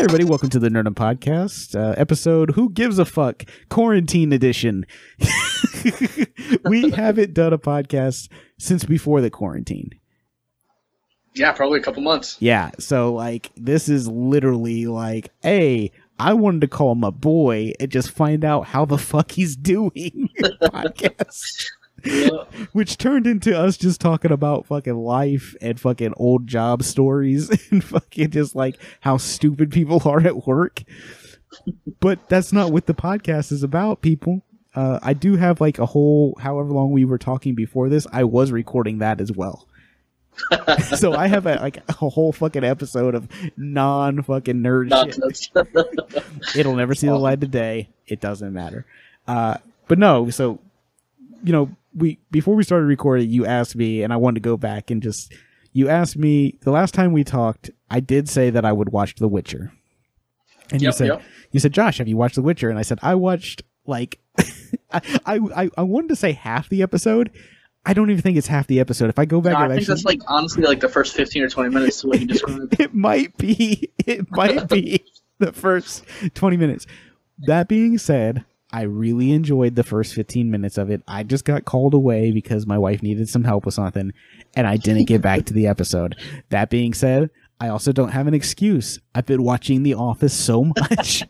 Hey everybody, welcome to the Nerdum Podcast, uh, episode Who Gives a Fuck? Quarantine Edition. we haven't done a podcast since before the quarantine. Yeah, probably a couple months. Yeah, so like this is literally like, hey, I wanted to call my boy and just find out how the fuck he's doing podcast. Yeah. Which turned into us just talking about fucking life and fucking old job stories and fucking just like how stupid people are at work. But that's not what the podcast is about, people. Uh, I do have like a whole, however long we were talking before this, I was recording that as well. so I have a, like a whole fucking episode of non fucking nerd shit. It'll never see the light of day. It doesn't matter. Uh, but no, so you know, we before we started recording, you asked me, and I wanted to go back and just you asked me the last time we talked. I did say that I would watch The Witcher, and you said yep. you said Josh, have you watched The Witcher? And I said I watched like I, I I wanted to say half the episode. I don't even think it's half the episode. If I go back No, I think actually, that's like honestly like the first fifteen or twenty minutes to what you described. it might be it might be the first 20 minutes that being said i really enjoyed the first 15 minutes of it i just got called away because my wife needed some help with something and i didn't get back to the episode that being said i also don't have an excuse i've been watching the office so much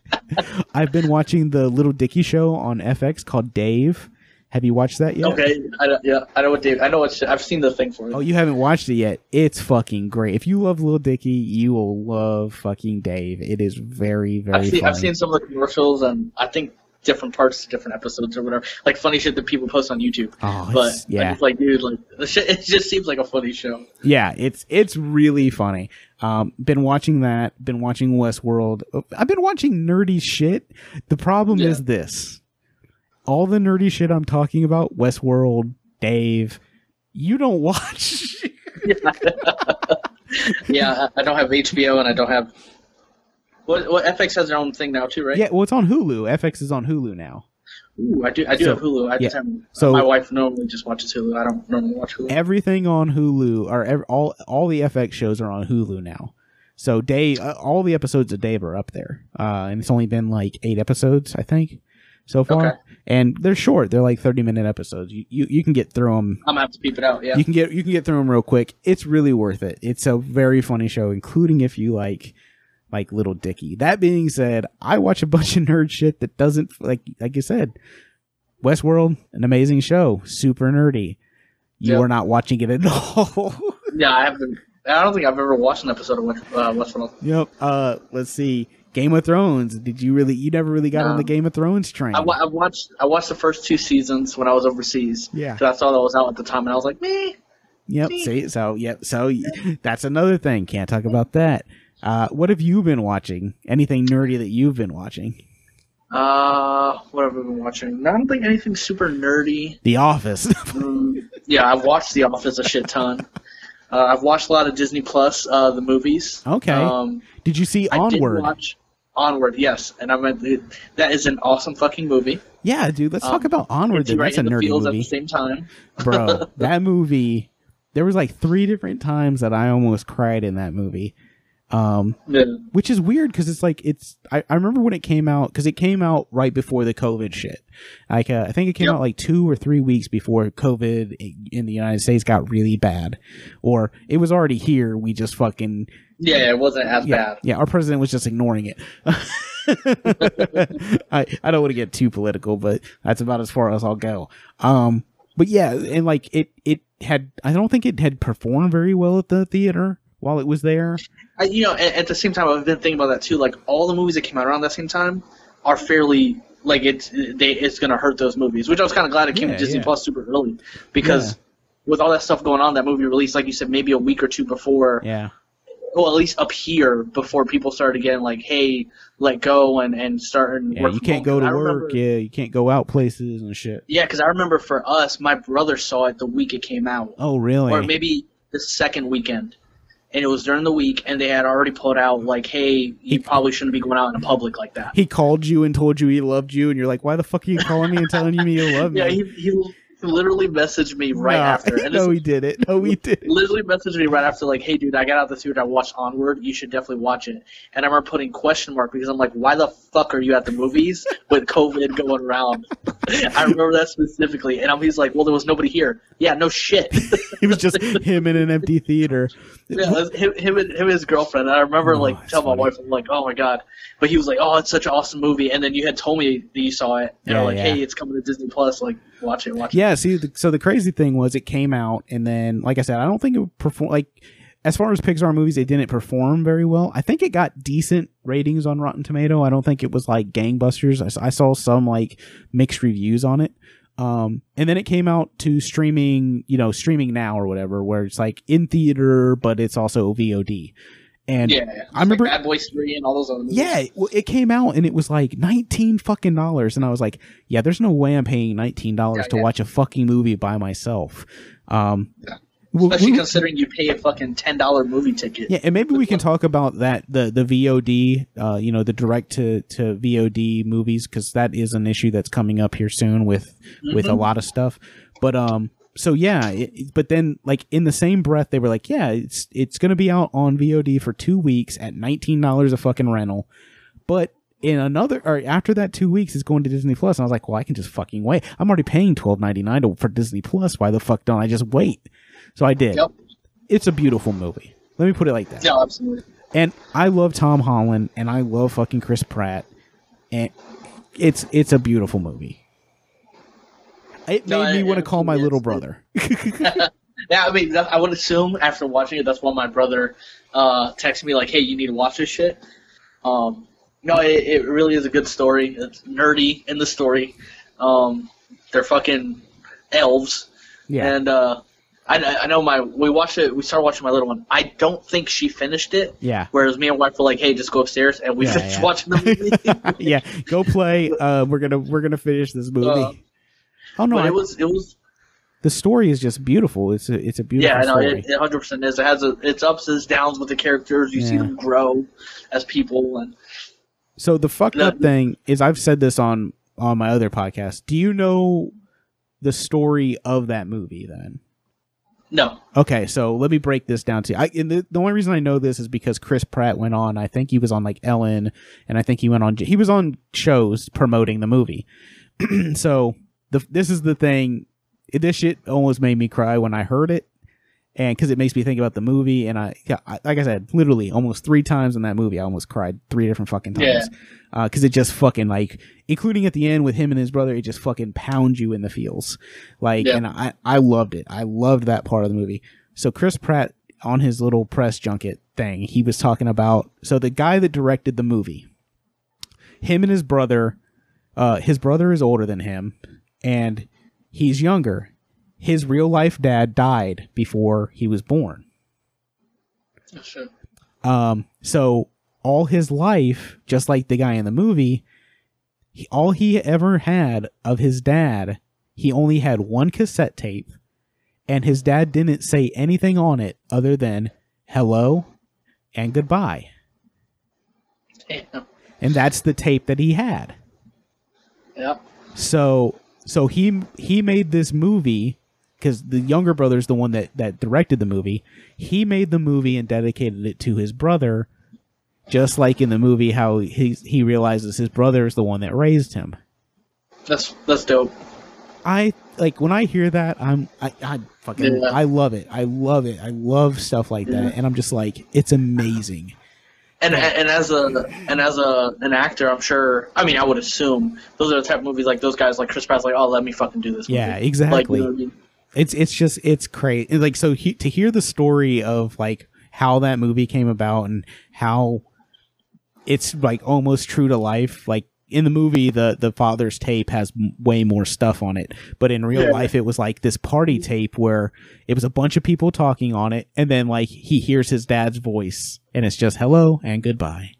i've been watching the little dicky show on fx called dave have you watched that yet Okay, I, yeah, I know what Dave. I know what I've seen the thing for it. Oh, you haven't watched it yet. It's fucking great. If you love Little Dicky, you will love fucking Dave. It is very, very I've seen, funny. I've seen some of the commercials and I think different parts, to different episodes or whatever, like funny shit that people post on YouTube. oh, But yeah, it's like, dude, like the shit, it just seems like a funny show. yeah. It's it's really funny. Um, been watching that. Been watching Westworld. I've been watching nerdy shit. The problem Yeah. is this: all the nerdy shit I'm talking about, Westworld, Dave, you don't watch. yeah, I don't have HBO and I don't have. What, what FX has their own thing now too, right? yeah, well, it's on Hulu. FX is on Hulu now. Ooh, I do. I do So, have Hulu. I just yeah. So- my wife normally just watches Hulu. I don't normally watch Hulu. everything on Hulu or ev- all all the FX shows are on Hulu now. So Dave, uh, all the episodes of Dave are up there, uh, and it's only been like eight episodes, I think, so far. Okay. And they're short; they're like thirty minute episodes. You you, you can get through them. I'm gonna have to peep it out. Yeah. You can get you can get through them real quick. It's really worth it. It's a very funny show, including if you like like Little Dicky. That being said, I watch a bunch of nerd shit that doesn't like like you said. Westworld, an amazing show, super nerdy. You Yep. are not watching it at all. Yeah, I haven't. I don't think I've ever watched an episode of uh, Westworld. yep. Uh, let's see. Game of Thrones. Did you really? You never really got on the Game of Thrones train. I, I watched. I watched the first two seasons when I was overseas. Yeah. So I saw that was out at the time, and I was like, me. Yep. See. So yep. So that's another thing. Can't talk about that. Uh, what have you been watching? Anything nerdy that you've been watching? Uh, what have I been watching? I don't think anything super nerdy. The Office. Mm, yeah, I've watched The Office a shit ton. Uh, I've watched a lot of Disney Plus, uh, the movies. okay. Um, did you see I did Onward? watch Onward, yes, and I meant that is an awesome fucking movie. yeah, dude. Let's talk Um, about Onward. Then. right That's a nerdy fields at movie, the same time. bro. That movie. There was like three different times that I almost cried in that movie. Um, Yeah. which is weird because it's like it's I, I remember when it came out because it came out right before the covid shit like uh, i think it came Yep. out like two or three weeks before covid in the united states got really bad or it was already here we just fucking Yeah, it wasn't as yeah, bad. yeah our president was just ignoring it i i don't want to get too political but that's about as far as i'll go um but yeah and like it it had i don't think it had performed very well at the theater while it was there I, you know, at, at the same time, I've been thinking about that too. Like all the movies that came out around that same time are fairly like it's they it's gonna hurt those movies. Which I was kind of glad it came Yeah, to Disney yeah. Plus super early because with all that stuff going on, that movie released like you said maybe a week or two before. yeah Well, at least up here before people started getting like, hey, let go and and starting. Yeah, work you can't go to I work. remember- Yeah, you can't go out places and shit. Yeah, because I remember for us, my brother saw it the week it came out, Oh, really? or maybe the second weekend, and it was during the week, and they had already put out like, "Hey, you He- probably shouldn't be going out in public like that." he called you and told you he loved you, and you're like, "Why the fuck are you calling me and telling me you love me?" Yeah, he, he literally messaged me right Nah, after. And no, we did it. No, we did. literally messaged me right after, like, "Hey, dude, I got out the theater. I watched Onward. You should definitely watch it." And I remember putting question mark because I'm like, "Why the fuck are you at the movies with COVID going around?" I remember that specifically, and I'm, he's like, "Well, there was nobody here." Yeah, no shit. It was just him in an empty theater. Yeah, was him, him, and, him and his girlfriend. And I remember Oh, like telling my wife, I'm like, "Oh my god!" But he was like, "Oh, it's such an awesome movie." And then you had told me that you saw it, and Yeah, I'm like, yeah. "Hey, it's coming to Disney Plus. Like, watch it, watch it." Yeah, see, the, so the crazy thing was it came out, and then, like I said, I don't think it performed like as far as Pixar movies, it didn't perform very well. I think it got decent ratings on Rotten Tomato. I don't think it was like gangbusters. I saw some like mixed reviews on it. Um, and then it came out to streaming, you know, streaming now or whatever, where it's like in theater, but it's also VOD. And Yeah, yeah. I remember- like Bad Boys Three and all those other movies. yeah, well, it came out and it was like nineteen fucking dollars, and I was like, yeah, there's no way I'm paying nineteen dollars Yeah, to yeah. watch a fucking movie by myself. Um, Yeah. Well, especially we- considering you pay a fucking ten dollar movie ticket. yeah, and maybe we can talk about that the the VOD, uh, you know, the direct to to VOD movies because that is an issue that's coming up here soon with with a Mhm. lot of stuff. But um, so yeah, it, but then like in the same breath, they were like, yeah, it's it's gonna be out on VOD for two weeks at nineteen dollars a fucking rental, but. In another, or after that two weeks, it's going to Disney Plus, and I was like, "Well, I can just fucking wait. I'm already paying twelve ninety nine for Disney Plus. Why the fuck don't I just wait?" So I did. Yep. It's a beautiful movie. Let me put it like that. Yeah, absolutely. And I love Tom Holland and I love fucking Chris Pratt. And it's it's a beautiful movie. It No, made me want to call my little brother. Yeah, I mean, that, I would assume after watching it, that's why my brother uh, texted me like, "Hey, you need to watch this shit." Um, no, it, it really is a good story. It's nerdy in the story. Um, they're fucking elves, yeah. and uh, I, I know my we watched it. We started watching my little one. I don't think she finished it. Yeah. Whereas me and wife were like, "Hey, just go upstairs," and we Yeah, finished yeah. watching the movie. yeah. Go play. Uh we're gonna we're gonna finish this movie. Uh, oh no, I- it was it was the story is just beautiful. It's a it's a beautiful yeah, I know story. it, it 100% is. It has a, its ups and downs with the characters. You see them grow as people, and So the fucked No. up thing is I've said this on on my other podcast. Do you know the story of that movie then? No, Okay, so let me break this down to you. I, the, the only reason I know this is because Chris Pratt went on. I think he was on like Ellen, and I think he went on. He was on shows promoting the movie. so the this is the thing. This shit almost made me cry when I heard it, and because it makes me think about the movie. And I, I, like I said, literally almost three times in that movie, I almost cried three different fucking times. Because it just fucking like, including at the end with him and his brother, it just fucking pounds you in the feels. Like, Yeah. and I, I loved it. I loved that part of the movie. So Chris Pratt on his little press junket thing, he was talking about. So the guy that directed the movie, him and his brother, uh, his brother is older than him, and he's younger. His real life dad died before he was born. Oh, Sure. Um, so all his life, just like the guy in the movie, he, all he ever had of his dad, he only had one cassette tape, and his dad didn't say anything on it other than hello and goodbye. Damn. And that's the tape that he had. Yep. So so he he made this movie because the younger brother is the one that that directed the movie. He made the movie and dedicated it to his brother, just like in the movie how he he realizes his brother is the one that raised him. That's that's dope. I like when I hear that I'm I I fucking Yeah. I love it. I love it. I love stuff like that, and I'm just like it's amazing. And and as a and as a an actor, I'm sure. I mean, I would assume those are the type of movies like those guys, like Chris Pratt's, like, oh, let me fucking do this. Movie. Yeah, Like, exactly. you know what I mean? It's it's just it's crazy like so he, to hear the story of like how that movie came about and how it's like almost true to life like in the movie the the father's tape has m- way more stuff on it but in real Yeah. life it was like this party tape where it was a bunch of people talking on it and then like he hears his dad's voice and it's just hello and goodbye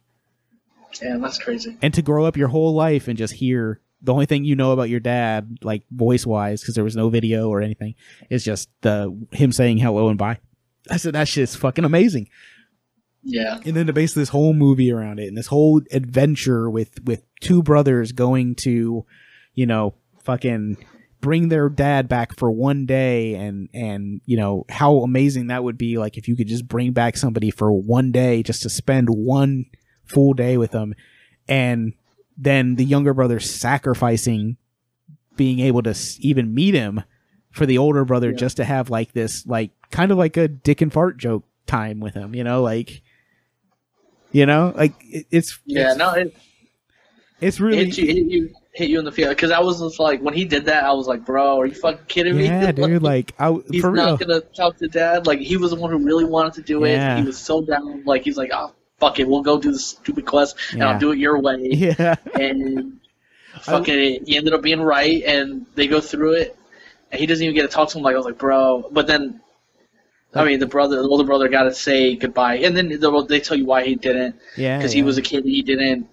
Damn, that's crazy. and to grow up your whole life and just hear the only thing you know about your dad, like voice wise, because there was no video or anything, is just the him saying hello and bye. I said that shit's fucking amazing. Yeah. And then to base this whole movie around it and this whole adventure with with two brothers going to, you know, fucking bring their dad back for one day and and you know how amazing that would be like if you could just bring back somebody for one day just to spend one full day with them and then the younger brother sacrificing being able to even meet him for the older brother Yeah. just to have like this like kind of like a dick and fart joke time with him you know like you know like it, it's Yeah, it's, no, it it's really hit you, hit you, hit you in the field. Because I was just like, when he did that, I was like, bro, are you fucking kidding me? yeah dude like I he's for real not gonna talk to dad. Like he was the one who really wanted to do Yeah. it. He was so down. Like he's like, oh fuck it, we'll go do this stupid quest and Yeah. I'll do it your way. yeah And fucking, he ended up being right, and they go through it, and he doesn't even get to talk to him. Like I was like, bro, but then. I mean, the brother, the older brother, got to say goodbye, and then they- they tell you why he didn't, yeah because yeah. he was a kid. He didn't,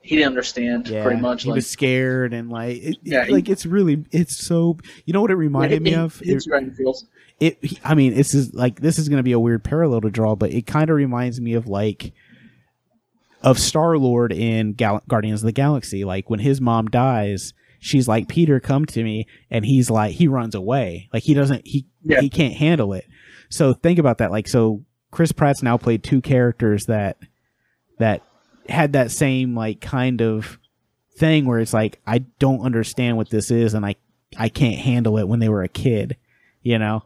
he didn't understand yeah, pretty much. He like, was scared and like, it, Yeah, he- like it's really, it's so. You know what it reminded me of? It's It, right feels. It, I mean, this is like this is going to be a weird parallel to draw, but it kind of reminds me of like of Star Lord in Gal- Guardians of the Galaxy. Like when his mom dies, she's like, "Peter, come to me," and he's like, he runs away. Like he doesn't, he Yeah. he can't handle it. So think about that. Like so, Chris Pratt's now played two characters that that had that same like kind of thing where it's like I don't understand what this is and I I can't handle it when they were a kid, you know.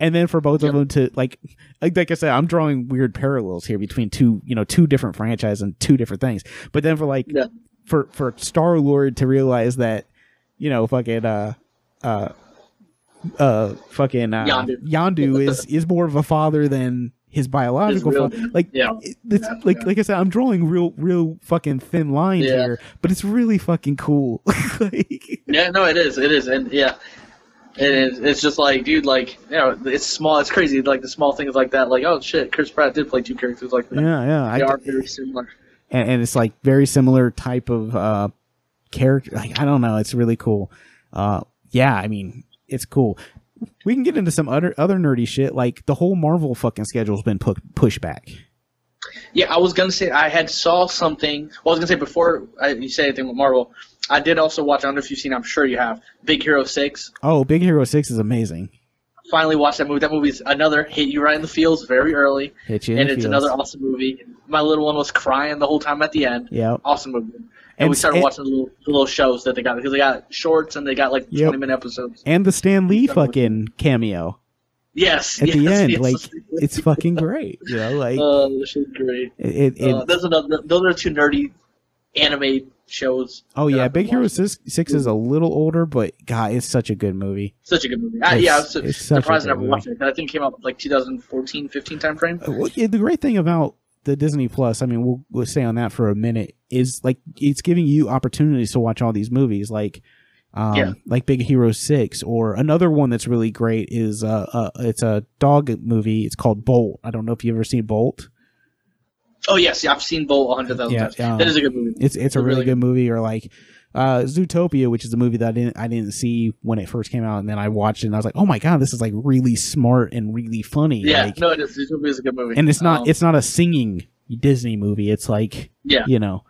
And then for both of them to like, like like I said, I'm drawing weird parallels here between two you know two different franchises and two different things. But then for like Yeah. for for Star Lord to realize that you know fucking uh uh uh fucking uh, Yondu. Yondu is is more of a father than his biological real- father. Like yeah. it's Yeah, like yeah. like I said, I'm drawing real real fucking thin lines Yeah. here, but it's really fucking cool. like, Yeah, no, it is. It is, and yeah, it is. It's just like, dude, like, you know, it's small. It's crazy. Like the small things like that. Like, oh shit, Chris Pratt did play two characters like that. yeah, yeah. They I, are very similar. and, and it's like very similar type of uh character. Like I don't know, it's really cool. Uh, yeah, I mean, it's cool. We can get into some other other nerdy shit. Like the whole Marvel fucking schedule's been pu- pushed back. Yeah, I was gonna say I had saw something. Well, I was gonna say before I, you say anything with Marvel, I did also watch. I don't know if you've seen. I'm sure you have. Big Hero Six. Oh, Big Hero Six is amazing. Finally watched that movie. That movie's another hit you right in the feels very early, Hit you and it's feels. another awesome movie. My little one was crying the whole time at the end. Yeah, Awesome movie. And, And we started watching the little, the little shows that they got because they got shorts and they got like Yep. 20 minute episodes. And the Stan Lee fucking cameo Yes, at yes, the end, yes. like it's fucking great. You know, like Uh, this shit's great. it. it, Uh, those are the, those are two nerdy anime shows. oh yeah, Big Hero. Six, Six is a little older, but God, it's such a good movie. Such a good movie. I, yeah, I was su- surprised I never watched it. I think it came out like 2014, 15 time frame. Uh, well, yeah, the great thing about the Disney Plus, I mean, we'll we'll stay on that for a minute, is like it's giving you opportunities to watch all these movies, like um, Yeah. like Big Hero Six, or another one that's really great is uh, uh it's a dog movie. It's called Bolt. I don't know if you have ever seen Bolt. Oh yes, yeah, I've seen Bolt a hundred thousand Yeah, times. um, that is a good movie. It's it's a Really really good. good movie, or like uh, Zootopia, which is a movie that I didn't I didn't see when it first came out, and then I watched it and I was like, oh my god, this is like really smart and really funny. Yeah, like, no, it is. Zootopia is a good movie. and it's not Um, it's not a singing Disney movie. It's like yeah. you know.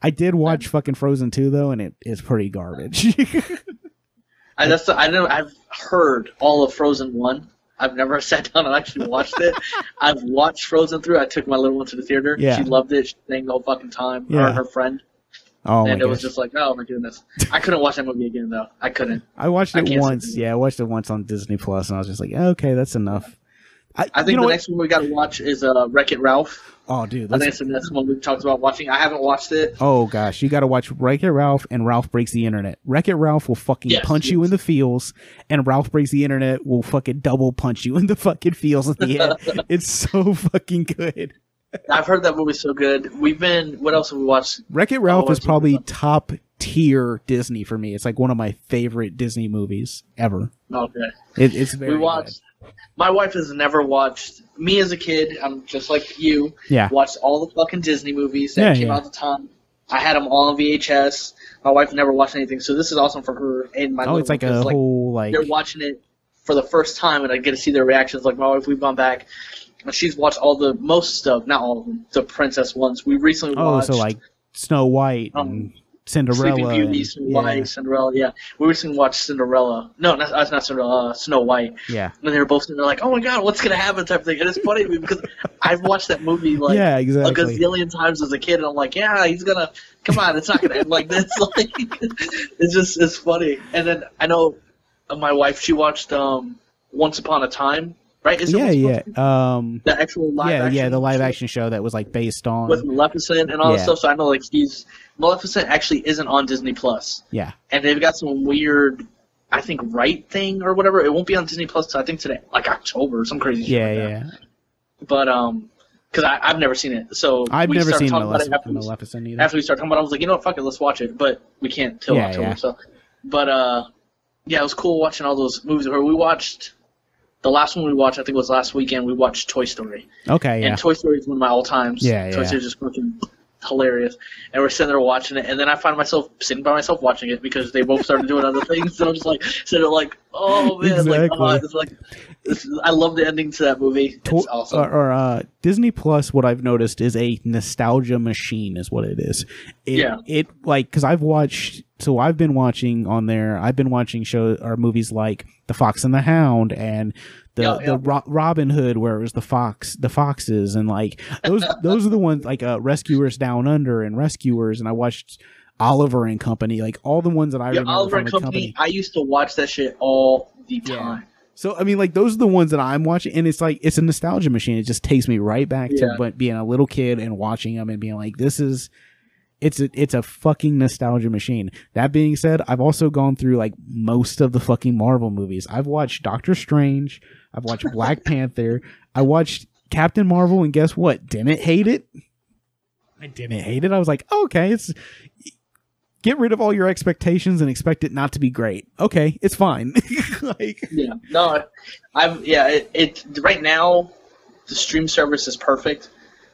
I did watch fucking Frozen 2 though, and it is pretty garbage. I, that's the, I know I've heard all of Frozen one. I've never sat down and actually watched it. I've watched Frozen through. I took my little one to the theater. Yeah. She loved it. She sang the whole fucking time. Her Yeah. and her friend. oh my and it was just like, oh my goodness. I couldn't watch that movie again though. I couldn't. I watched it can't once. Yeah, I watched it once on Disney Plus, and I was just like, okay, that's enough. I, I think you know the what? next one we got to watch is uh, Wreck It Ralph. Oh, dude. I think let's- the next one we've talked about watching. I haven't watched it. Oh gosh, you got to watch Wreck It Ralph and Ralph Breaks the Internet. Wreck It Ralph will fucking Yes, punch you in the feels, and Ralph Breaks the Internet will fucking double punch you in the fucking feels at the end. it's so fucking good. I've heard that movie's so good. We've been. What else have we watched? Wreck It Ralph Oh, is probably top tier Disney for me. It's like one of my favorite Disney movies ever. Okay. It, it's very we watched. My wife has never watched. Me as a kid, I'm just like you. Yeah. Watched all the fucking Disney movies that Yeah, came yeah. out at the time. I had them all on VHS. My wife never watched anything, so this is awesome for her and my. Oh, it's like a 'cause, whole like they're watching it for the first time, and I get to see their reactions. Like my wife, we've gone back, and she's watched all the most stuff, not all of them, the princess ones. We recently oh, watched. so like Snow White Um, and Cinderella. Sleeping Beauty, Snow yeah, White, Cinderella. Yeah, we recently watched Cinderella. No, not, that's not Cinderella. Uh, Snow White. yeah, And they were both sitting there like, "Oh my god, what's gonna happen?" type of thing. And it's funny because I've watched that movie like yeah, exactly. a gazillion times as a kid, and I'm like, "Yeah, he's gonna come on. It's not gonna end like this." Like, it's just it's funny. And then I know uh, my wife she watched um Once Upon a Time, right? Is Yeah, Once Upon a yeah, um, The actual live yeah, action yeah, yeah. the live action show that was like based on. with Maleficent and all that stuff. So I know like he's Maleficent actually isn't on Disney Plus, Yeah, and they've got some weird. I think right thing or whatever. It won't be on Disney Plus. I think today, like October, some crazy. shit yeah, like that. yeah. But um, because I've never seen it, so I've we never seen talking about it Malef- after, Maleficent either. after we started talking about. it, I was like, you know what, fuck it, let's watch it. But we can't till Yeah, October. yeah. So, but uh, yeah, it was cool watching all those movies. Where we watched the last one we watched, I think it was last weekend. We watched Toy Story, Okay, yeah, and Toy Story is one of my all times. Yeah, Toy yeah. Story is just fucking hilarious. And we're sitting there watching it, and then I find myself sitting by myself watching it because they both started doing other things. And I'm just like sitting there like, oh man, like, oh, it's like this is, I love the ending to that movie. It's To- awesome. Or, or uh, Disney Plus, what I've noticed is a nostalgia machine, is what it is. It, Yeah. It like because I've watched, so I've been watching on there. I've been watching shows or movies like The Fox and the Hound and the Yeah, the yeah. Ro- Robin Hood, where it was the fox, the foxes, and like those those are the ones like uh, Rescuers Down Under and Rescuers, and I watched. Oliver and Company, like all the ones that I Yeah, remember Oliver from and company, company. I used to watch that shit all the time. So I mean, like those are the ones that I'm watching, and it's like it's a nostalgia machine. It just takes me right back to but being a little kid and watching them and being like, "This is." It's a it's a fucking nostalgia machine. That being said, I've also gone through like most of the fucking Marvel movies. I've watched Doctor Strange. I've watched Black Panther. I watched Captain Marvel, and guess what? Didn't hate it. I didn't hate it. I was like, okay, it's get rid of all your expectations and expect it not to be great. Okay, it's fine. like, Yeah, no, I've yeah. It, it right now, the stream service is perfect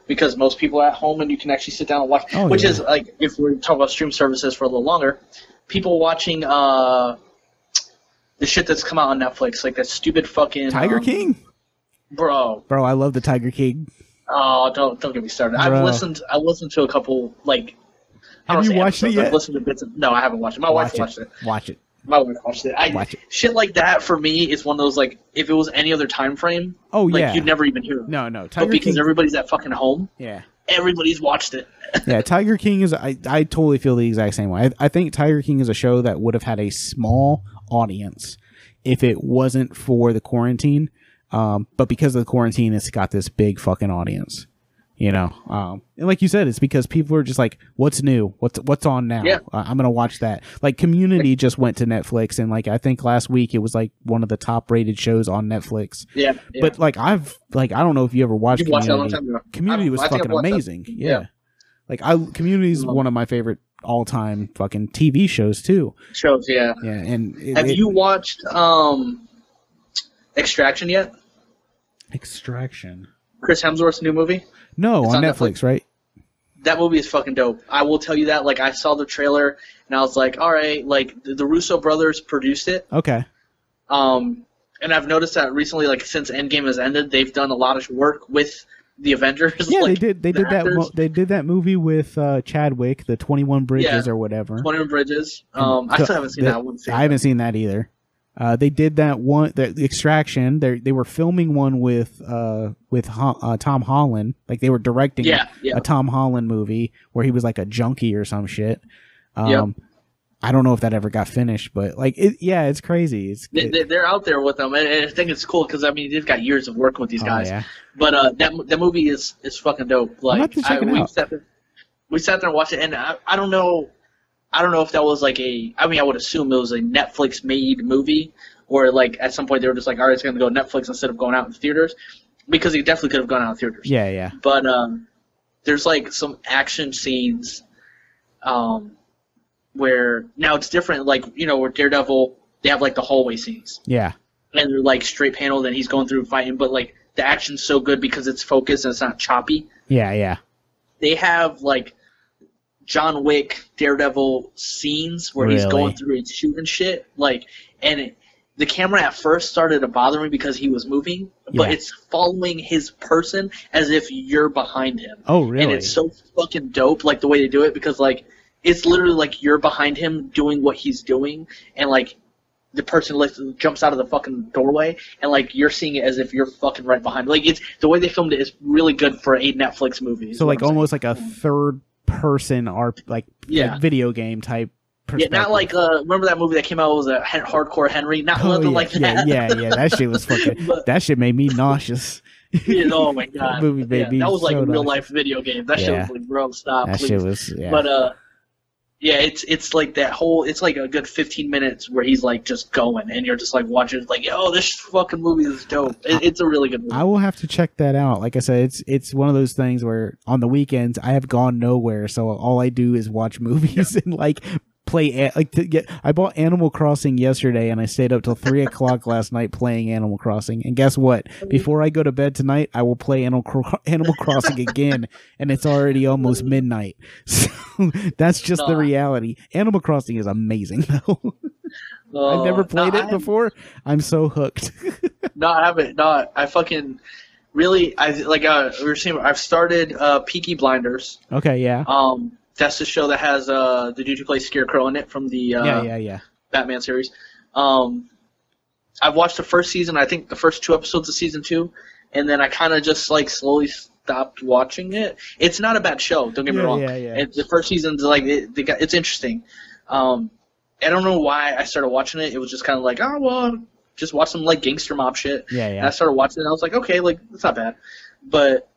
because most people are at home and you can actually sit down and watch. Oh, which yeah. is like if we're talking about stream services for a little longer, people watching uh the shit that's come out on Netflix, like that stupid fucking Tiger um, King. bro. Bro, I love the Tiger King. Oh, don't don't get me started. I've listened. I listened to a couple like. Have you watched it yet? I've listened to bits of. No, I haven't watched it. My wife Watch watched it. it. Watch it. My wife watched it. I, Watch it. Shit like that for me is one of those like if it was any other time frame, Oh like yeah. you'd never even hear it. no, no. But Tiger because King. everybody's at fucking home, yeah. everybody's watched it. Yeah, Tiger King is. I, I totally feel the exact same way. I, I think Tiger King is a show that would have had a small audience if it wasn't for the quarantine. Um, but because of the quarantine, it's got this big fucking audience. You know, um, and like you said, it's because people are just like, "What's new? What's what's on now? Yeah. Uh, I'm gonna watch that." Like Community just went to Netflix, and like I think last week it was like one of the top rated shows on Netflix. Yeah, yeah. But like I've like I don't know if you ever watched you watched that a long Community. time ago. Community was I think I've fucking watched that. amazing. Yeah. Yeah. Like I Community is one of my favorite all time fucking TV shows too. Shows, yeah. Yeah, and it, Have it- you watched um Extraction yet? Extraction? Chris Hemsworth's new movie. No, on on Netflix, right? That movie is fucking dope. I will tell you that. Like I saw the trailer and I was like, all right, like the, the Russo brothers produced it. Okay. Um, and I've noticed that recently, like since Endgame has ended, they've done a lot of work with the Avengers. Yeah, like, they did. They the did that. Mo- they did that movie with uh, Chadwick, the Twenty One Bridges Yeah. or whatever. Twenty One Bridges. Um, I still haven't seen the- that. one. I haven't seen that either. Uh, they did that one, the, the Extraction. They they were filming one with uh with Ho- uh, Tom Holland. Like they were directing Yeah, yeah. a Tom Holland movie where he was like a junkie or some shit. Um, Yep. I don't know if that ever got finished, but like, it, yeah, it's crazy. It's They, they, they're out there with them, and I think it's cool because I mean they've got years of working with these oh, guys. yeah. But uh, that that movie is is fucking dope. Like have to check I, it we sat there, we sat there and watched it, and I, I don't know, I don't know if that was like a. I mean, I would assume it was a Netflix made movie, or like at some point they were just like, all right, it's gonna go Netflix instead of going out in theaters, because it definitely could have gone out in theaters. Yeah, yeah. But um, there's like some action scenes, um, where now it's different. Like you know, where Daredevil they have like the hallway scenes Yeah. and they're like straight panel, and he's going through fighting, but like the action's so good because it's focused and it's not choppy. Yeah, yeah. They have like John Wick, Daredevil scenes where he's going through and shooting shit, like, and it, the camera at first started to bother me because he was moving, but Yeah. it's following his person as if you're behind him, Oh, really? and it's so fucking dope, like the way they do it because like it's literally like you're behind him doing what he's doing, and like the person like, jumps out of the fucking doorway, and like you're seeing it as if you're fucking right behind. Like it's the way they filmed it is really good for a Netflix movie. So like almost like a third person or like Yeah. like video game type. Yeah, not like uh, remember that movie that came out was a Hen- hardcore Henry, not Oh, yeah, like yeah, that. yeah, yeah. That shit was fucking. But- that shit made me nauseous. Yeah, oh my god, movie made yeah, me that was like so real nauseous. life video game. That shit was like, bro, stop, That please. shit was. Yeah. But uh, yeah, it's it's like that whole. It's like a good 15 minutes where he's like just going, and you're just like watching. Like, oh, this fucking movie is dope. It, it's a really good movie. I will have to check that out. Like I said, it's it's one of those things where on the weekends I have gone nowhere, so all I do is watch movies and like play like to get. I bought Animal Crossing yesterday, and I stayed up till three o'clock last night playing Animal Crossing. And guess what? Before I go to bed tonight, I will play Animal Cro- Animal Crossing again, and it's already almost midnight. So that's just the reality. Animal Crossing is amazing though. Uh, I've never played no, it before. I'm so hooked. No, I haven't. No, I fucking really. I like. Uh, we were seeing. I've started uh, Peaky Blinders. okay, yeah. Um, that's the show that has uh the dude who plays Scarecrow in it from the uh, yeah, yeah, yeah. Batman series. Um, I've watched the first season. I think the first two episodes of season two, and then I kind of just like slowly stopped watching it. It's not a bad show. Don't get me wrong. yeah, yeah. It, the first season's like it, they got, it's interesting. Um, I don't know why I started watching it. It was just kind of like, oh well, just watch some like gangster mob shit. Yeah, yeah. And I started watching it. and I was like, okay, like it's not bad. But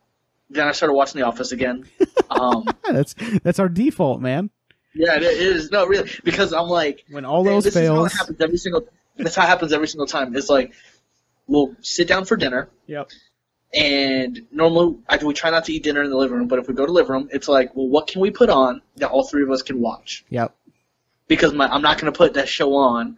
then I started watching The Office again. Um, That's that's our default, man. yeah, it is. No, really, because I'm like, When all Hey, Is how fails. happens every single. That's how it happens every single time. It's like we'll sit down for dinner, Yep. and normally I, we try not to eat dinner in the living room. But if we go to the living room, it's like, well, what can we put on that all three of us can watch? Yep. Because my, I'm not going to put that show on.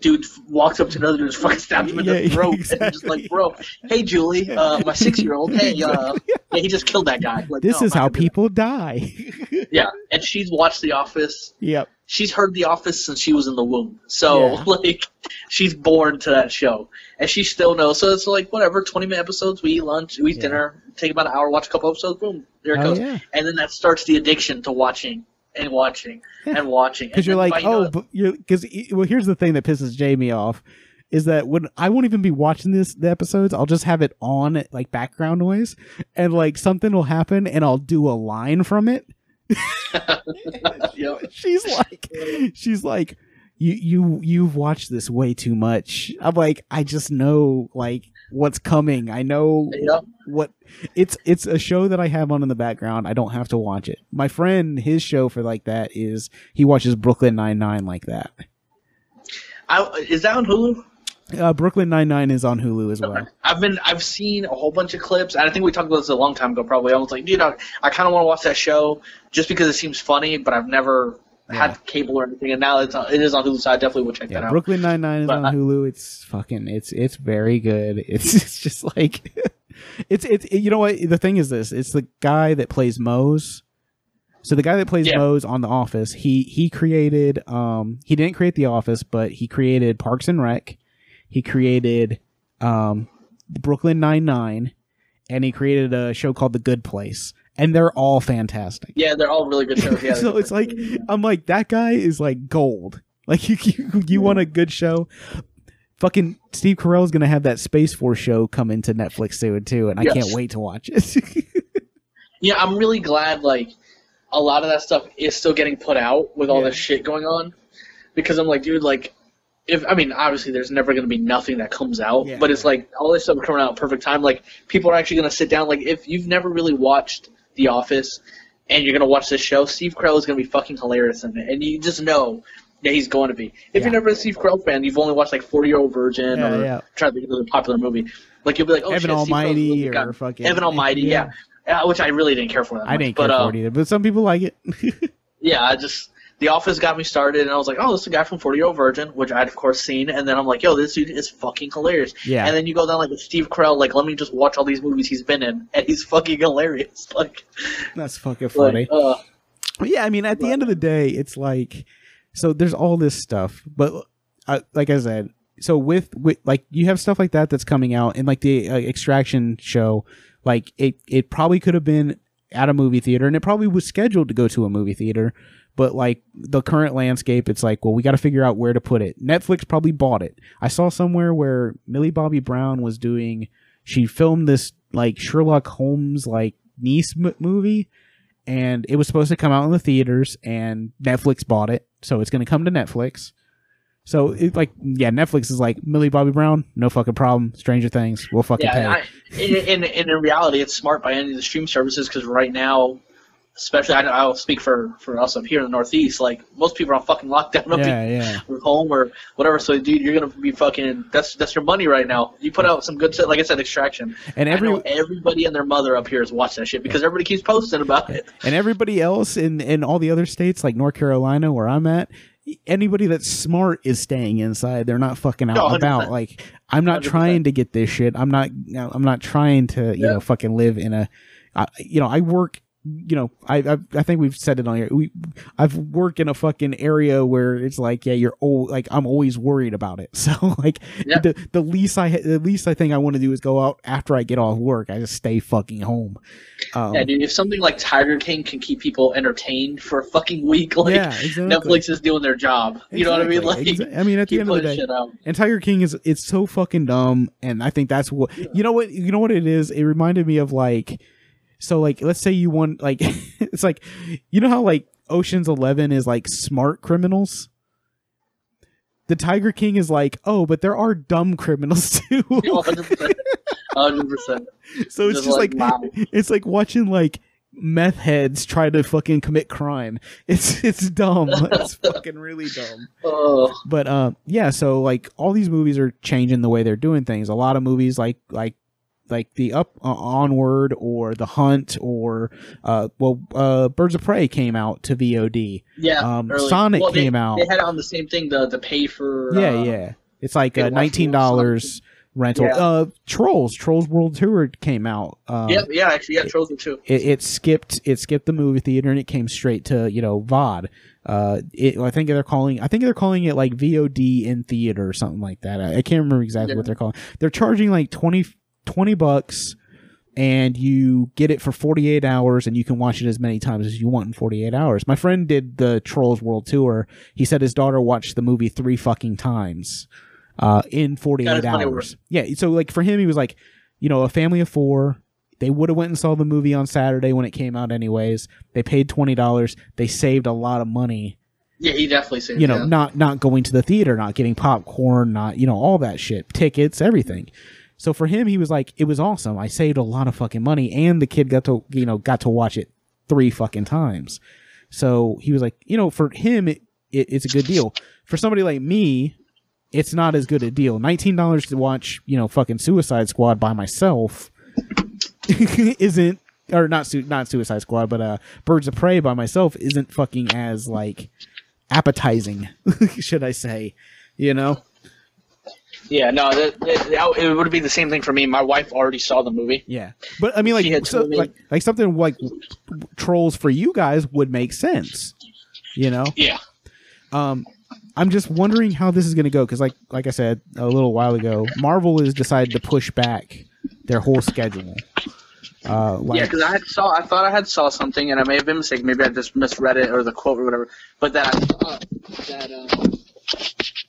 Dude walks up to another dude and fucking stabs him in Yeah, the throat, and just like, bro, hey Julie, uh, my six year old, hey, uh, yeah, he just killed that guy. Like, This no, is how people die. Yeah, and she's watched The Office yep. she's heard The Office since she was in the womb. So Yeah. like she's born to that show. And she still knows. So it's like whatever, twenty minute episodes, we eat lunch, we eat dinner, take about an hour, watch a couple episodes, boom, there it Oh, goes. And then that starts the addiction to watching and watching and watching. Because you're then like, oh, know- you're because well, here's the thing that pisses Jamie off is that when I won't even be watching this the episodes, I'll just have it on like background noise, and like something will happen, and I'll do a line from it. Yep. she's like, she's like, you you you've watched this way too much. I'm like, I just know like what's coming. I know Yep. what it's it's a show that I have on in the background. I don't have to watch it. My friend, his show for like that is he watches Brooklyn Nine Nine like that. I, is that on Hulu? Uh, Brooklyn Nine Nine is on Hulu as well. I've been I've seen a whole bunch of clips, and I think we talked about this a long time ago. Probably I was like, dude, I, I kind of want to watch that show just because it seems funny, but I've never Yeah. had cable or anything, and now it's on, it is on Hulu, so I definitely will check that out. Brooklyn Nine Nine is But on I- Hulu. It's fucking it's it's very good. It's it's just like it's it's you know what the thing is this. It's the guy that plays Mose. So the guy that plays Yeah. Mose on The Office, he he created um he didn't create The Office, but he created Parks and Rec. He created um Brooklyn Nine Nine, and he created a show called The Good Place, and they're all fantastic. Yeah, they're all really good shows. Yeah, so it's like I'm like that guy is like gold. Like you, you, you want a good show. Fucking Steve Carell is gonna have that Space Force show come into Netflix soon too, and I Yes. can't wait to watch it. yeah, I'm really glad like a lot of that stuff is still getting put out with all Yeah. this shit going on, because I'm like, dude, like. If, I mean, obviously, there's never going to be nothing that comes out, Yeah. but it's like all this stuff coming out at perfect time. Like people are actually going to sit down. Like if you've never really watched The Office, and you're going to watch this show, Steve Carell is going to be fucking hilarious in it, and you just know that he's going to be. If Yeah. you're never a Steve Carell fan, you've only watched like 40 Year Old Virgin Yeah, or yeah. to think of another popular movie, like you'll be like, oh Evan shit, Almighty or fucking Evan Almighty, yeah. Yeah, which I really didn't care for that I much. didn't but, care uh, for it either, but some people like it. Yeah, I just The Office got me started, and I was like, oh, this is a guy from Forty Year Old Virgin, which I'd of course seen, and then I'm like, yo, this dude is fucking hilarious. Yeah. And then you go down like with Steve Carell, like let me just watch all these movies he's been in, and he's fucking hilarious. Like, That's fucking funny. like uh, But yeah, I mean, at the end of the day, it's like, so there's all this stuff, but uh, like I said, so with with like you have stuff like that that's coming out, and like the uh, Extraction show, like it it probably could have been at a movie theater, and it probably was scheduled to go to a movie theater. But like the current landscape, it's like, well, we got to figure out where to put it. Netflix probably bought it. I saw somewhere where Millie Bobby Brown was doing. She filmed this like Sherlock Holmes like niece m- movie, and it was supposed to come out in the theaters, and Netflix bought it, so it's going to come to Netflix. So it, like, yeah, Netflix is like Millie Bobby Brown, no fucking problem. Stranger Things, we'll fucking Yeah, pay. and, I, and, and, and in reality, it's smart by any of the stream services because right now, especially I, I'll speak for for us up here in the Northeast. Like most people are on fucking lockdown up yeah, yeah. or home or whatever. So dude, you're gonna be fucking. That's that's your money right now. You put out some good shit, like I said, Extraction. And every everybody and their mother up here has watched that shit because everybody keeps posting about it. and everybody else in in all the other states like North Carolina where I'm at anybody that's smart is staying inside they're not fucking out No, about like I'm not 100%. trying to get this shit I'm not I'm not trying to you Yeah. know fucking live in a I you know I work you know I, I I think we've said it on here we I've worked in a fucking area where it's like yeah you're old like I'm always worried about it so like Yeah. the the least I the least I think I want to do is go out after I get off work I just stay fucking home um, Yeah, dude. If something like Tiger King can keep people entertained for a fucking week, like yeah, exactly. Netflix is doing their job. You know what I mean? Like, exa- I mean, at the end of the day, and Tiger King is it's so fucking dumb, and I think that's what you know what you know what it is. It reminded me of like, so like let's say you want like it's like you know how like Ocean's Eleven is like smart criminals. The Tiger King is like, oh, but there are dumb criminals too. 100%. 100%. so it's just like, wow. it's like watching like meth heads try to fucking commit crime. It's it's dumb. it's fucking really dumb. Oh, But uh, yeah, so like all these movies are changing the way they're doing things. A lot of movies like like like the up uh, onward or the hunt or uh well uh birds of prey came out to vod yeah. Um, early. Sonic Well, they- came out. They had on the same thing, the the pay for. yeah uh, yeah it's like uh, nineteen dollars rental Yeah. uh trolls trolls world tour came out uh Yeah, yeah, actually, yeah, Trolls too. it, it skipped it skipped the movie theater and it came straight to you know VOD. Uh, it, I think they're calling I think they're calling it like VOD in theater or something like that. I, I can't remember exactly Yeah. what they're calling. They're charging like 20, 20 bucks, and you get it for forty eight hours, and you can watch it as many times as you want in forty eight hours. My friend did the Trolls World Tour. He said his daughter watched the movie three fucking times uh, in forty eight That is funny hours. Yeah, so like for him, he was like, you know, a family of four. They would have went and saw the movie on Saturday when it came out, anyways. They paid twenty dollars. They saved a lot of money. Yeah, he definitely saved. You know, not not going to the theater, not getting popcorn, not you know all that shit, tickets, everything. So for him, he was like, it was awesome. I saved a lot of fucking money, and the kid got to you know got to watch it three fucking times. So he was like, you know, for him, it, it it's a good deal. For somebody like me, it's not as good a deal. Nineteen dollars to watch, you know, fucking Suicide Squad by myself isn't, or not su- not Suicide Squad, but uh, Birds of Prey by myself isn't fucking as like appetizing, should I say? You know? Yeah, no, that, that, that- it would be the same thing for me. My wife already saw the movie. Yeah, but I mean, like, so, like, like something like trolls for you guys would make sense. You know, Yeah. um, I'm just wondering how this is going to go because, like, like I said a little while ago, Marvel has decided to push back their whole schedule. Uh, like, Yeah, because I had saw, I thought I had saw something, and I may have been mistaken. Maybe I just misread it or the quote or whatever. But that I thought that um,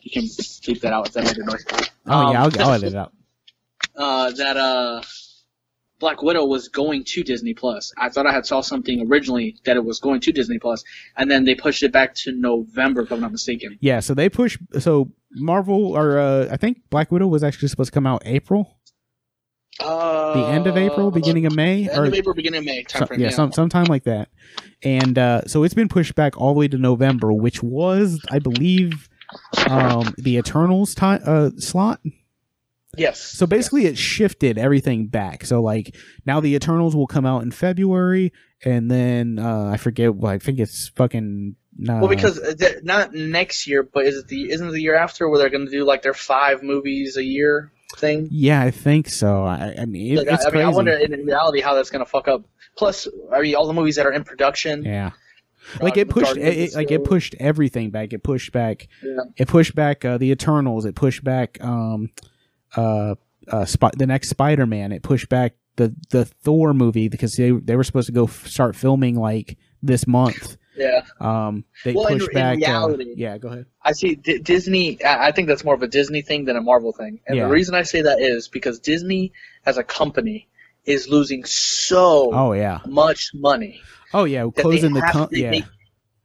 you can keep that out if that noise. oh yeah, Um, I'll, I'll edit it out. uh, that uh, Black Widow was going to Disney Plus. I thought I had saw something originally that it was going to Disney Plus, and then they pushed it back to November, if I'm not mistaken. Yeah, so they push. So Marvel, or uh, I think Black Widow was actually supposed to come out April, Uh, the end of April, beginning of May, End or of April, beginning of May time So- frame. yeah, yeah. some sometime like that. And uh, so it's been pushed back all the way to November, which was, I believe, um, the Eternals time uh, slot. yes. So basically, it shifted everything back. So like now the Eternals will come out in February, and then uh, I forget. Well, I think it's fucking. Uh, Well, because uh, not next year, but is it the isn't it the year after where they're going to do like their five movies a year thing? yeah, I think so. I, I mean, it, Like, I- I, mean, I wonder in reality how that's going to fuck up. Plus, I mean, all the movies that are in production. yeah. Uh, Like it pushed, of it, like it pushed everything back. It pushed back Yeah. it pushed back uh, the Eternals. It pushed back um, uh, uh, Sp- the next Spider Man. It pushed back the the Thor movie because they they were supposed to go f- start filming like this month. Yeah, Um, they Well, in- pushed in back. uh, reality- yeah, go ahead. I see D- Disney. I I think that's more of a Disney thing than a Marvel thing. And Yeah. the reason I say that is because Disney, as a company, is losing so Oh yeah. much money. Oh yeah. Closing the com- they, yeah. they,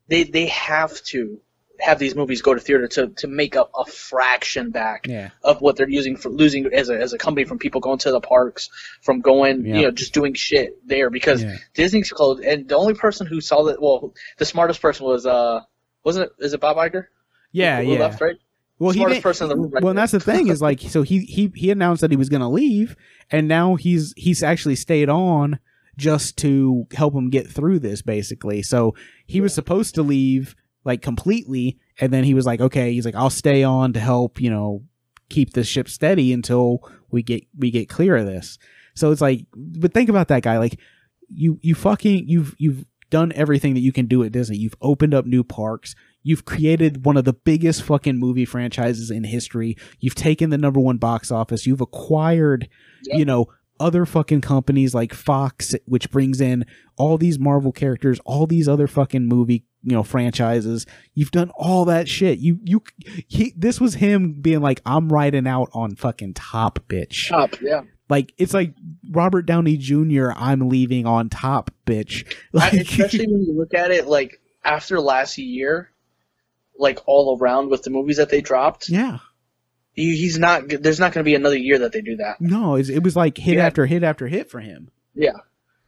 they they have to have these movies go to theater to, to make up a fraction back yeah. of what they're using for losing as a, as a company from people going to the parks from going Yeah. you know just doing shit there because Yeah. Disney's closed and the only person who saw that well the smartest person was uh wasn't it is it Bob Iger Yeah. who yeah. left right well, he smartest didn't- person in the room right well, and that's the thing is like, so he he he announced that he was going to leave, and now he's he's actually stayed on just to help him get through this, basically. So he was supposed to leave like completely, and then he was like, okay, he's like, I'll stay on to help, you know, keep the ship steady until we get we get clear of this. So it's like, but think about that guy, like you you fucking you've you've done everything that you can do at Disney. You've opened up new parks. You've created one of the biggest fucking movie franchises in history. You've taken the number one box office. You've acquired, Yep. you know, other fucking companies like Fox, which brings in all these Marvel characters, all these other fucking movie, you know, franchises. You've done all that shit. You, you, he, this was him being like, I'm riding out on fucking top, bitch. Top, yeah Like, it's like Robert Downey Jr., I'm leaving on top, bitch. I, Like, especially when you look at it like after last year like all around with the movies that they dropped yeah. He, he's not there's not going to be another year that they do that No, it's, it was like hit Yeah. after hit after hit for him. yeah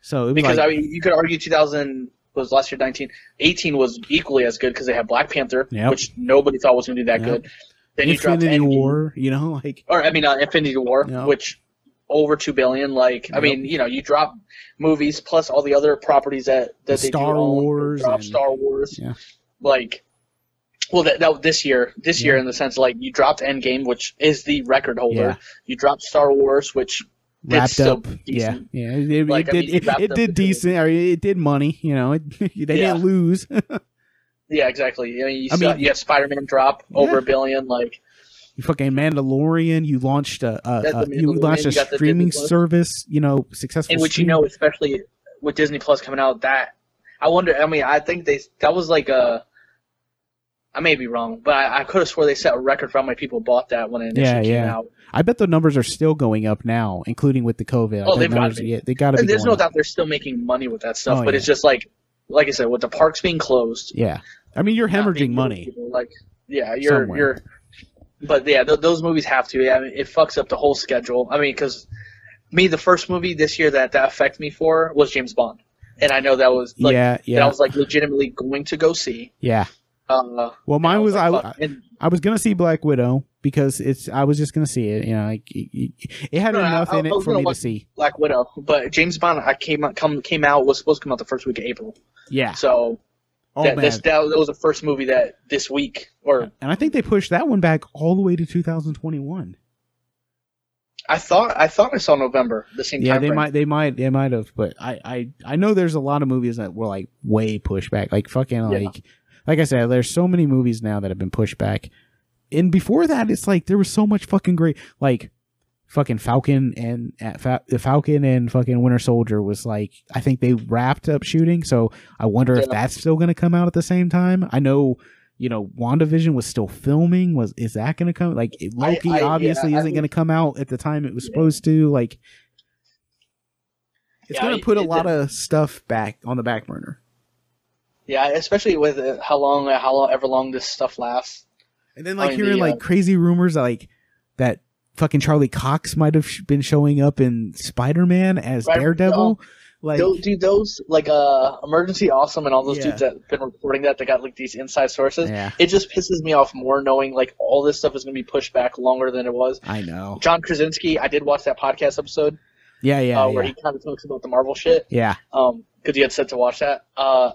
So it was because like, I mean, you could argue 2000 was last year 19, 18 was equally as good because they had Black Panther, Yep. which nobody thought was going to do that Yep. good. Then you dropped Infinity War, you know, like or I mean, uh, Infinity War, Yep. which over two billion. Like, I mean, you know, you drop movies plus all the other properties that that they Star do own. Wars drop and- Star Wars, Yeah. like. Well, that, that this year, this year in the sense like you dropped Endgame, which is the record holder. Yeah. You dropped Star Wars, which wrapped up. Yeah, decent. yeah, it, Like, it I did. mean, it, it did decent. Or it did money. You know, it, they Yeah. didn't lose. Yeah, exactly. I mean, you, I saw, mean- you have Spider-Man drop over a billion. Like, you fucking Mandalorian. You launched a, a, a you launched a you streaming service. You know, successful. which you know, especially with Disney Plus coming out, that I wonder. I mean, I think they that was like a. I may be wrong, but I, I could have swore they set a record for how many people bought that when it initially Yeah, came yeah. out. I bet the numbers are still going up now, including with the COVID. Oh, they've gotta be. Yeah, they got to be. There's no up. doubt they're still making money with that stuff, Oh, but yeah. it's just like, like I said, with the parks being closed, Yeah, I mean, you're hemorrhaging money. to, Like, yeah, you're Somewhere. you're. But yeah, th- those movies have to. Yeah, I mean, it fucks up the whole schedule. I mean, because me, the first movie this year that that affected me for was James Bond, and I know that was like yeah, that I was like legitimately going to go see. yeah. Uh, Well, mine was I. like, fuck. And- I was gonna see Black Widow because it's. I was just gonna see it. You know, like it, it had No, enough I- in I it was for me to see. Black Widow, but James Bond I came out come came out was supposed to come out the first week of April. Yeah. So Oh that, this, that, that was the first movie that this week, or and I think they pushed that one back all the way to 2021. I thought I thought I saw November the same Yeah, time. they frame. might, they might, they might have, but I, I, I know there's a lot of movies that were like way pushed back. Like fucking, Yeah. like, like I said, there's so many movies now that have been pushed back. And before that, it's like there was so much fucking great, like fucking Falcon and uh, Fa- the Falcon and fucking Winter Soldier was like I think they wrapped up shooting. So I wonder if that's still going to come out at the same time. I know. You know, WandaVision was still filming. Was is that going to come? Like Loki I- yeah, obviously I isn't going to come out at the time it was supposed to. Like, it's Yeah, going to put a it- lot of stuff back on the back burner. Yeah, especially with uh, how long, how long, ever long this stuff lasts. And then I like mean, hearing the, uh, like crazy rumors like that fucking Charlie Cox might have sh- been showing up in Spider Man as Right, Daredevil. Like, those, dude, those like uh, Emergency Awesome and all those Yeah. dudes that have been reporting that they got like these inside sources. yeah, It just pisses me off more knowing like all this stuff is going to be pushed back longer than it was. I know. John Krasinski, I did watch that podcast episode Yeah, yeah, uh, where yeah. he kind of talks about the Marvel shit. yeah. Um, because you had said to watch that. Uh,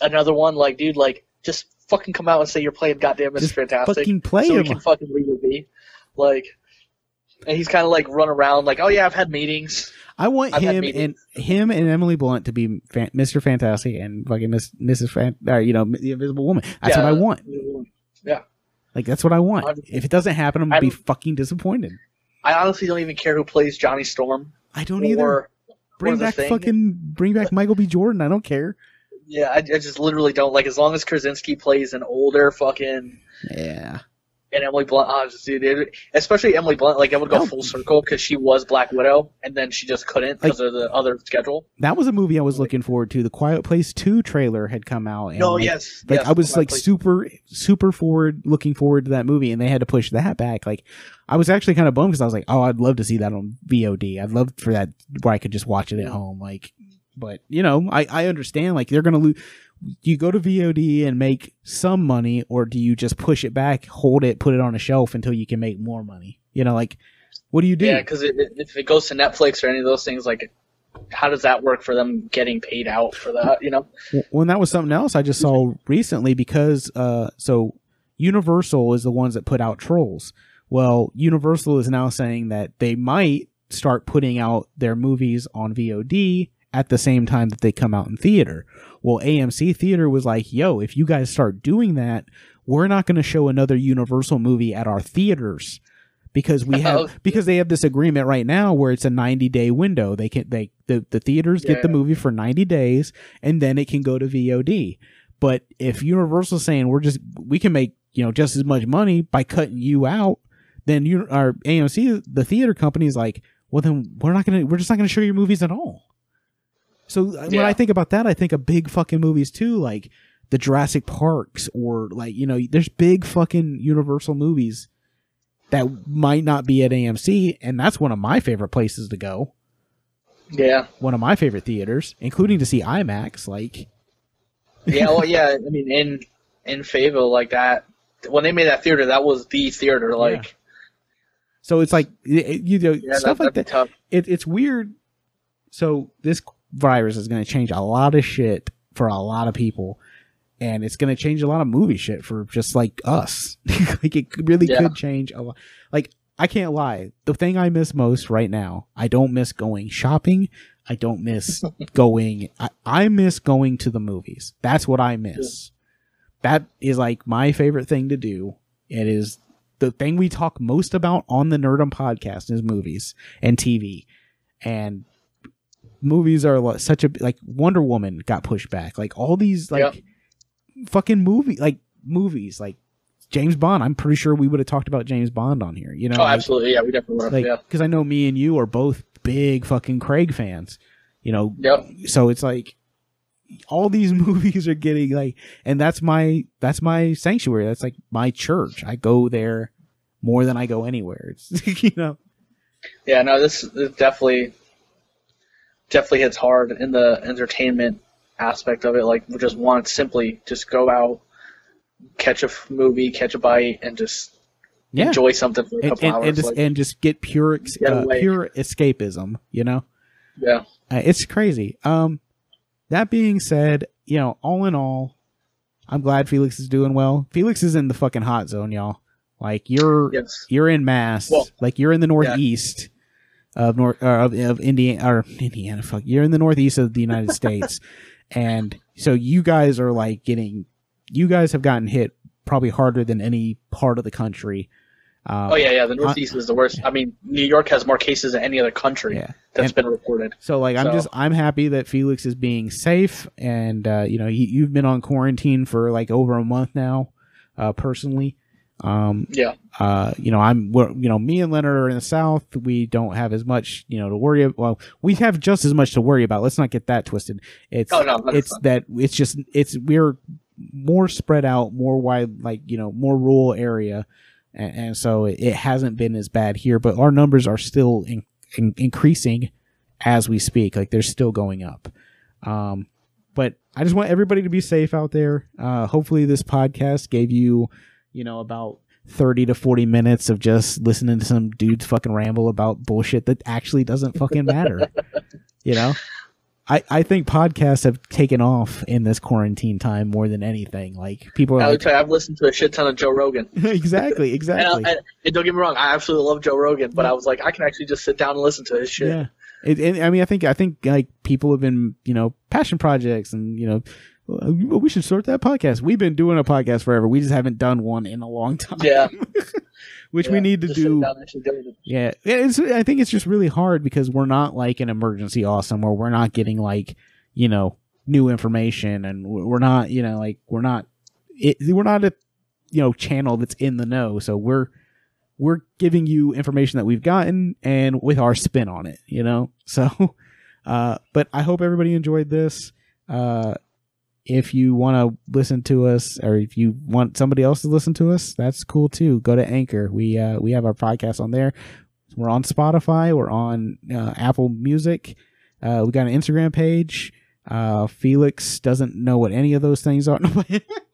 another one, like, dude, like, just fucking come out and say you're playing goddamn Mr. Just Fantastic, Fucking play so we him. can fucking leave it be. Like, and he's kind of like run around, like, oh yeah, I've had meetings. I want I've him and him and Emily Blunt to be fan- Mr. Fantastic and fucking Miss, Mrs. Fan, or, you know, the Invisible Woman. That's Yeah. what I want. Yeah. Like that's what I want. I'm- If it doesn't happen, I'm gonna I be fucking disappointed. I honestly don't even care who plays Johnny Storm I don't either. bring a back thing. fucking bring back Michael B. Jordan. I don't care. Yeah, I, I just literally don't like as long as Krasinski plays an older fucking Yeah. and Emily Blunt. Oh, just, dude, it- especially Emily Blunt, like it would go full circle because she was Black Widow, and then she just couldn't because of the other schedule. That was a movie I was looking forward to. The Quiet Place 2 trailer had come out. And No, like, yes, Like yes, I was like Place. super super forward looking forward to that movie and they had to push that back. Like I was actually kind of bummed because I was like, "Oh, I'd love to see that on VOD. I'd love for that where I could just watch it at home." Like but, you know, I I understand like they're going to lose do you go to VOD and make some money or do you just push it back, hold it, put it on a shelf until you can make more money? You know, like what do you do? Yeah, because if it goes to Netflix or any of those things, like how does that work for them getting paid out for that? You know? Well, and that was something else I just saw recently because uh, so Universal is the ones that put out Trolls. Well, Universal is now saying that they might start putting out their movies on VOD at the same time that they come out in theater. Well, AMC Theater was like, "Yo, if you guys start doing that, we're not going to show another Universal movie at our theaters." Because we Oh. have because they have this agreement right now where it's a 90 day window. They can they the, the theaters get the movie for 90 days and then it can go to VOD. But if Universal's saying we're just we can make you know just as much money by cutting you out, then you our AMC the theater company is like, well then we're not gonna we're just not gonna show your movies at all. So uh, when I think about that, I think of big fucking movies too, like the Jurassic Parks or like you know there's big fucking Universal movies that might not be at AMC, and that's one of my favorite places to go. Yeah. One of my favorite theaters, including to see IMAX. Like Yeah. Well, yeah. I mean, in in Fayetteville, like that, when they made that theater, that was the theater. Like, So it's like you know yeah, stuff that, like that. It, it's weird. So this virus is going to change a lot of shit for a lot of people, and it's going to change a lot of movie shit for just like us. like it really Yeah. could change a lot. Like I can't lie. The thing I miss most right now, I don't miss going shopping. I don't miss going. I, I miss going to the movies. That's what I miss. That is like my favorite thing to do. It is the thing we talk most about on the Nerdum podcast is movies and TV, and movies are like such a like Wonder Woman got pushed back. Like all these like fucking movie like movies like James Bond. I'm pretty sure we would have talked about James Bond on here. You know, Oh, like- absolutely. Yeah, we definitely were. like yeah. because I know me and you are both big fucking Craig fans. You know, Yep. so it's like all these movies are getting like, and that's my that's my sanctuary. That's like my church. I go there more than I go anywhere. It's you know, Yeah. No, this, this definitely definitely hits hard in the entertainment aspect of it. Like, we just want simply just go out, catch a movie, catch a bite, and just yeah, enjoy something for a and, couple and, hours. and just like, and just get pure ex- Get uh, pure escapism. You know, yeah. Uh, it's crazy. Um, that being said, you know, all in all, I'm glad Felix is doing well. Felix is in the fucking hot zone, y'all. Like you're Yes. you're in Mass, Well, like you're in the northeast of North uh, of, of Indiana or Indiana. Fuck, you're in the northeast of the United States, and so you guys are like getting. You guys have gotten hit probably harder than any part of the country. Uh, Oh yeah, yeah. The Northeast is the worst. I mean, New York has more cases than any other country yeah. that's And- been reported. So like I'm So- just I'm happy that Felix is being safe and uh, you know you, you've been on quarantine for like over a month now, uh, personally. Um, Yeah. uh, you know I'm we're, you know me and Leonard are in the South. We don't have as much you know to worry. about. Well, we have just as much to worry about. Let's not get that twisted. It's Oh, no, it's that it's just it's we're more spread out, more wide, like you know more rural area. And, and so it, it hasn't been as bad here, but our numbers are still in, in, increasing as we speak. Like they're still going up. Um, but I just want everybody to be safe out there. Uh, hopefully, this podcast gave you, you know, about 30 to 40 minutes of just listening to some dudes fucking ramble about bullshit that actually doesn't fucking matter. you know? I, I think podcasts have taken off in this quarantine time more than anything. Like people are I like, tell you, I've listened to a shit ton of Joe Rogan. exactly, And, exactly. I, and, and don't get me wrong, I absolutely love Joe Rogan, but I was like, I can actually just sit down and listen to his shit. Yeah. It, and I mean, I think I think like people have been, you know, passion projects and you know, We should start that podcast. We've been doing a podcast forever. We just haven't done one in a long time. Yeah. which we need to do. down and actually do it. Yeah, Yeah, it's, I think it's just really hard because we're not like an emergency awesome where we're not getting like you know new information and we're not you know like we're not it, we're not a you know channel that's in the know. So we're we're giving you information that we've gotten and with our spin on it. You know, so uh, but I hope everybody enjoyed this. Uh, if you want to listen to us or if you want somebody else to listen to us that's cool too. Go to anchor. We uh we have our podcast on there. We're on spotify. We're on uh, apple music. Uh we got an instagram page. Uh felix doesn't know what any of those things are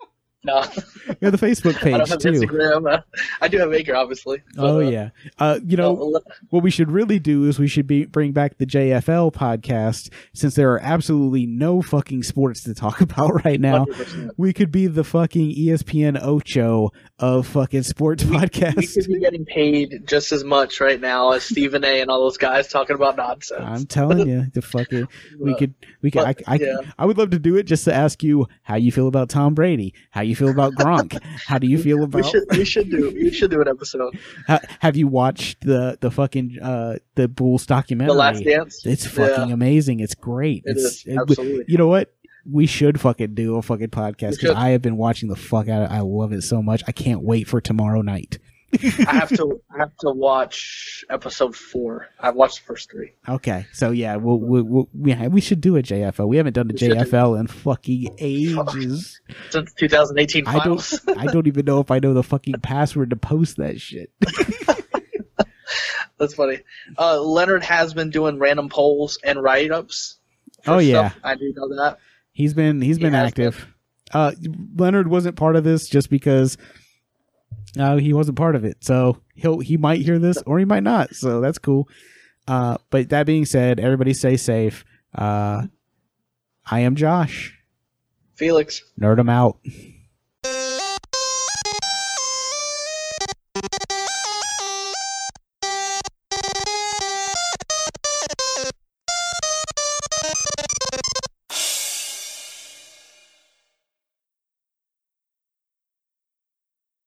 we No, have the facebook I don't page have too Instagram. Uh, I do have Anchor, obviously. but, oh uh, yeah uh you know what we should really do is we should be bring back the JFL podcast since there are absolutely no fucking sports to talk about right now. 100%. We could be the fucking ESPN Ocho of fucking sports We podcasts. could be getting paid just as much right now as Stephen A. and all those guys talking about nonsense. I'm telling you, the fucking we could we could I, I, yeah. I would love to do it just to ask you how you feel about Tom Brady, how you feel about Gronk, how do you feel we about should we should do we should do an episode. ha, have you watched the the fucking uh the Bulls documentary? The Last Dance. It's fucking Yeah. amazing. It's great. It it's is absolutely. you know what? We should fucking do a fucking podcast because. I have been watching the fuck out of it. I love it so much. I can't wait for tomorrow night. I have to I have to watch episode four. I've watched the first three. Okay, so yeah, we'll, we'll, we'll yeah, we should do a JFL. We haven't done a We do- JFL in fucking ages. Since 2018 I don't, I don't even know if I know the fucking password to post that shit. That's funny. Uh, Leonard has been doing random polls and write ups. Oh, yeah. I do know that. He's been, he's He been active. Uh, Leonard wasn't part of this just because, uh, he wasn't part of it. So he'll, he might hear this or he might not. So that's cool. Uh, but that being said, everybody stay safe. Uh, I am Josh. Felix. Nerd him out.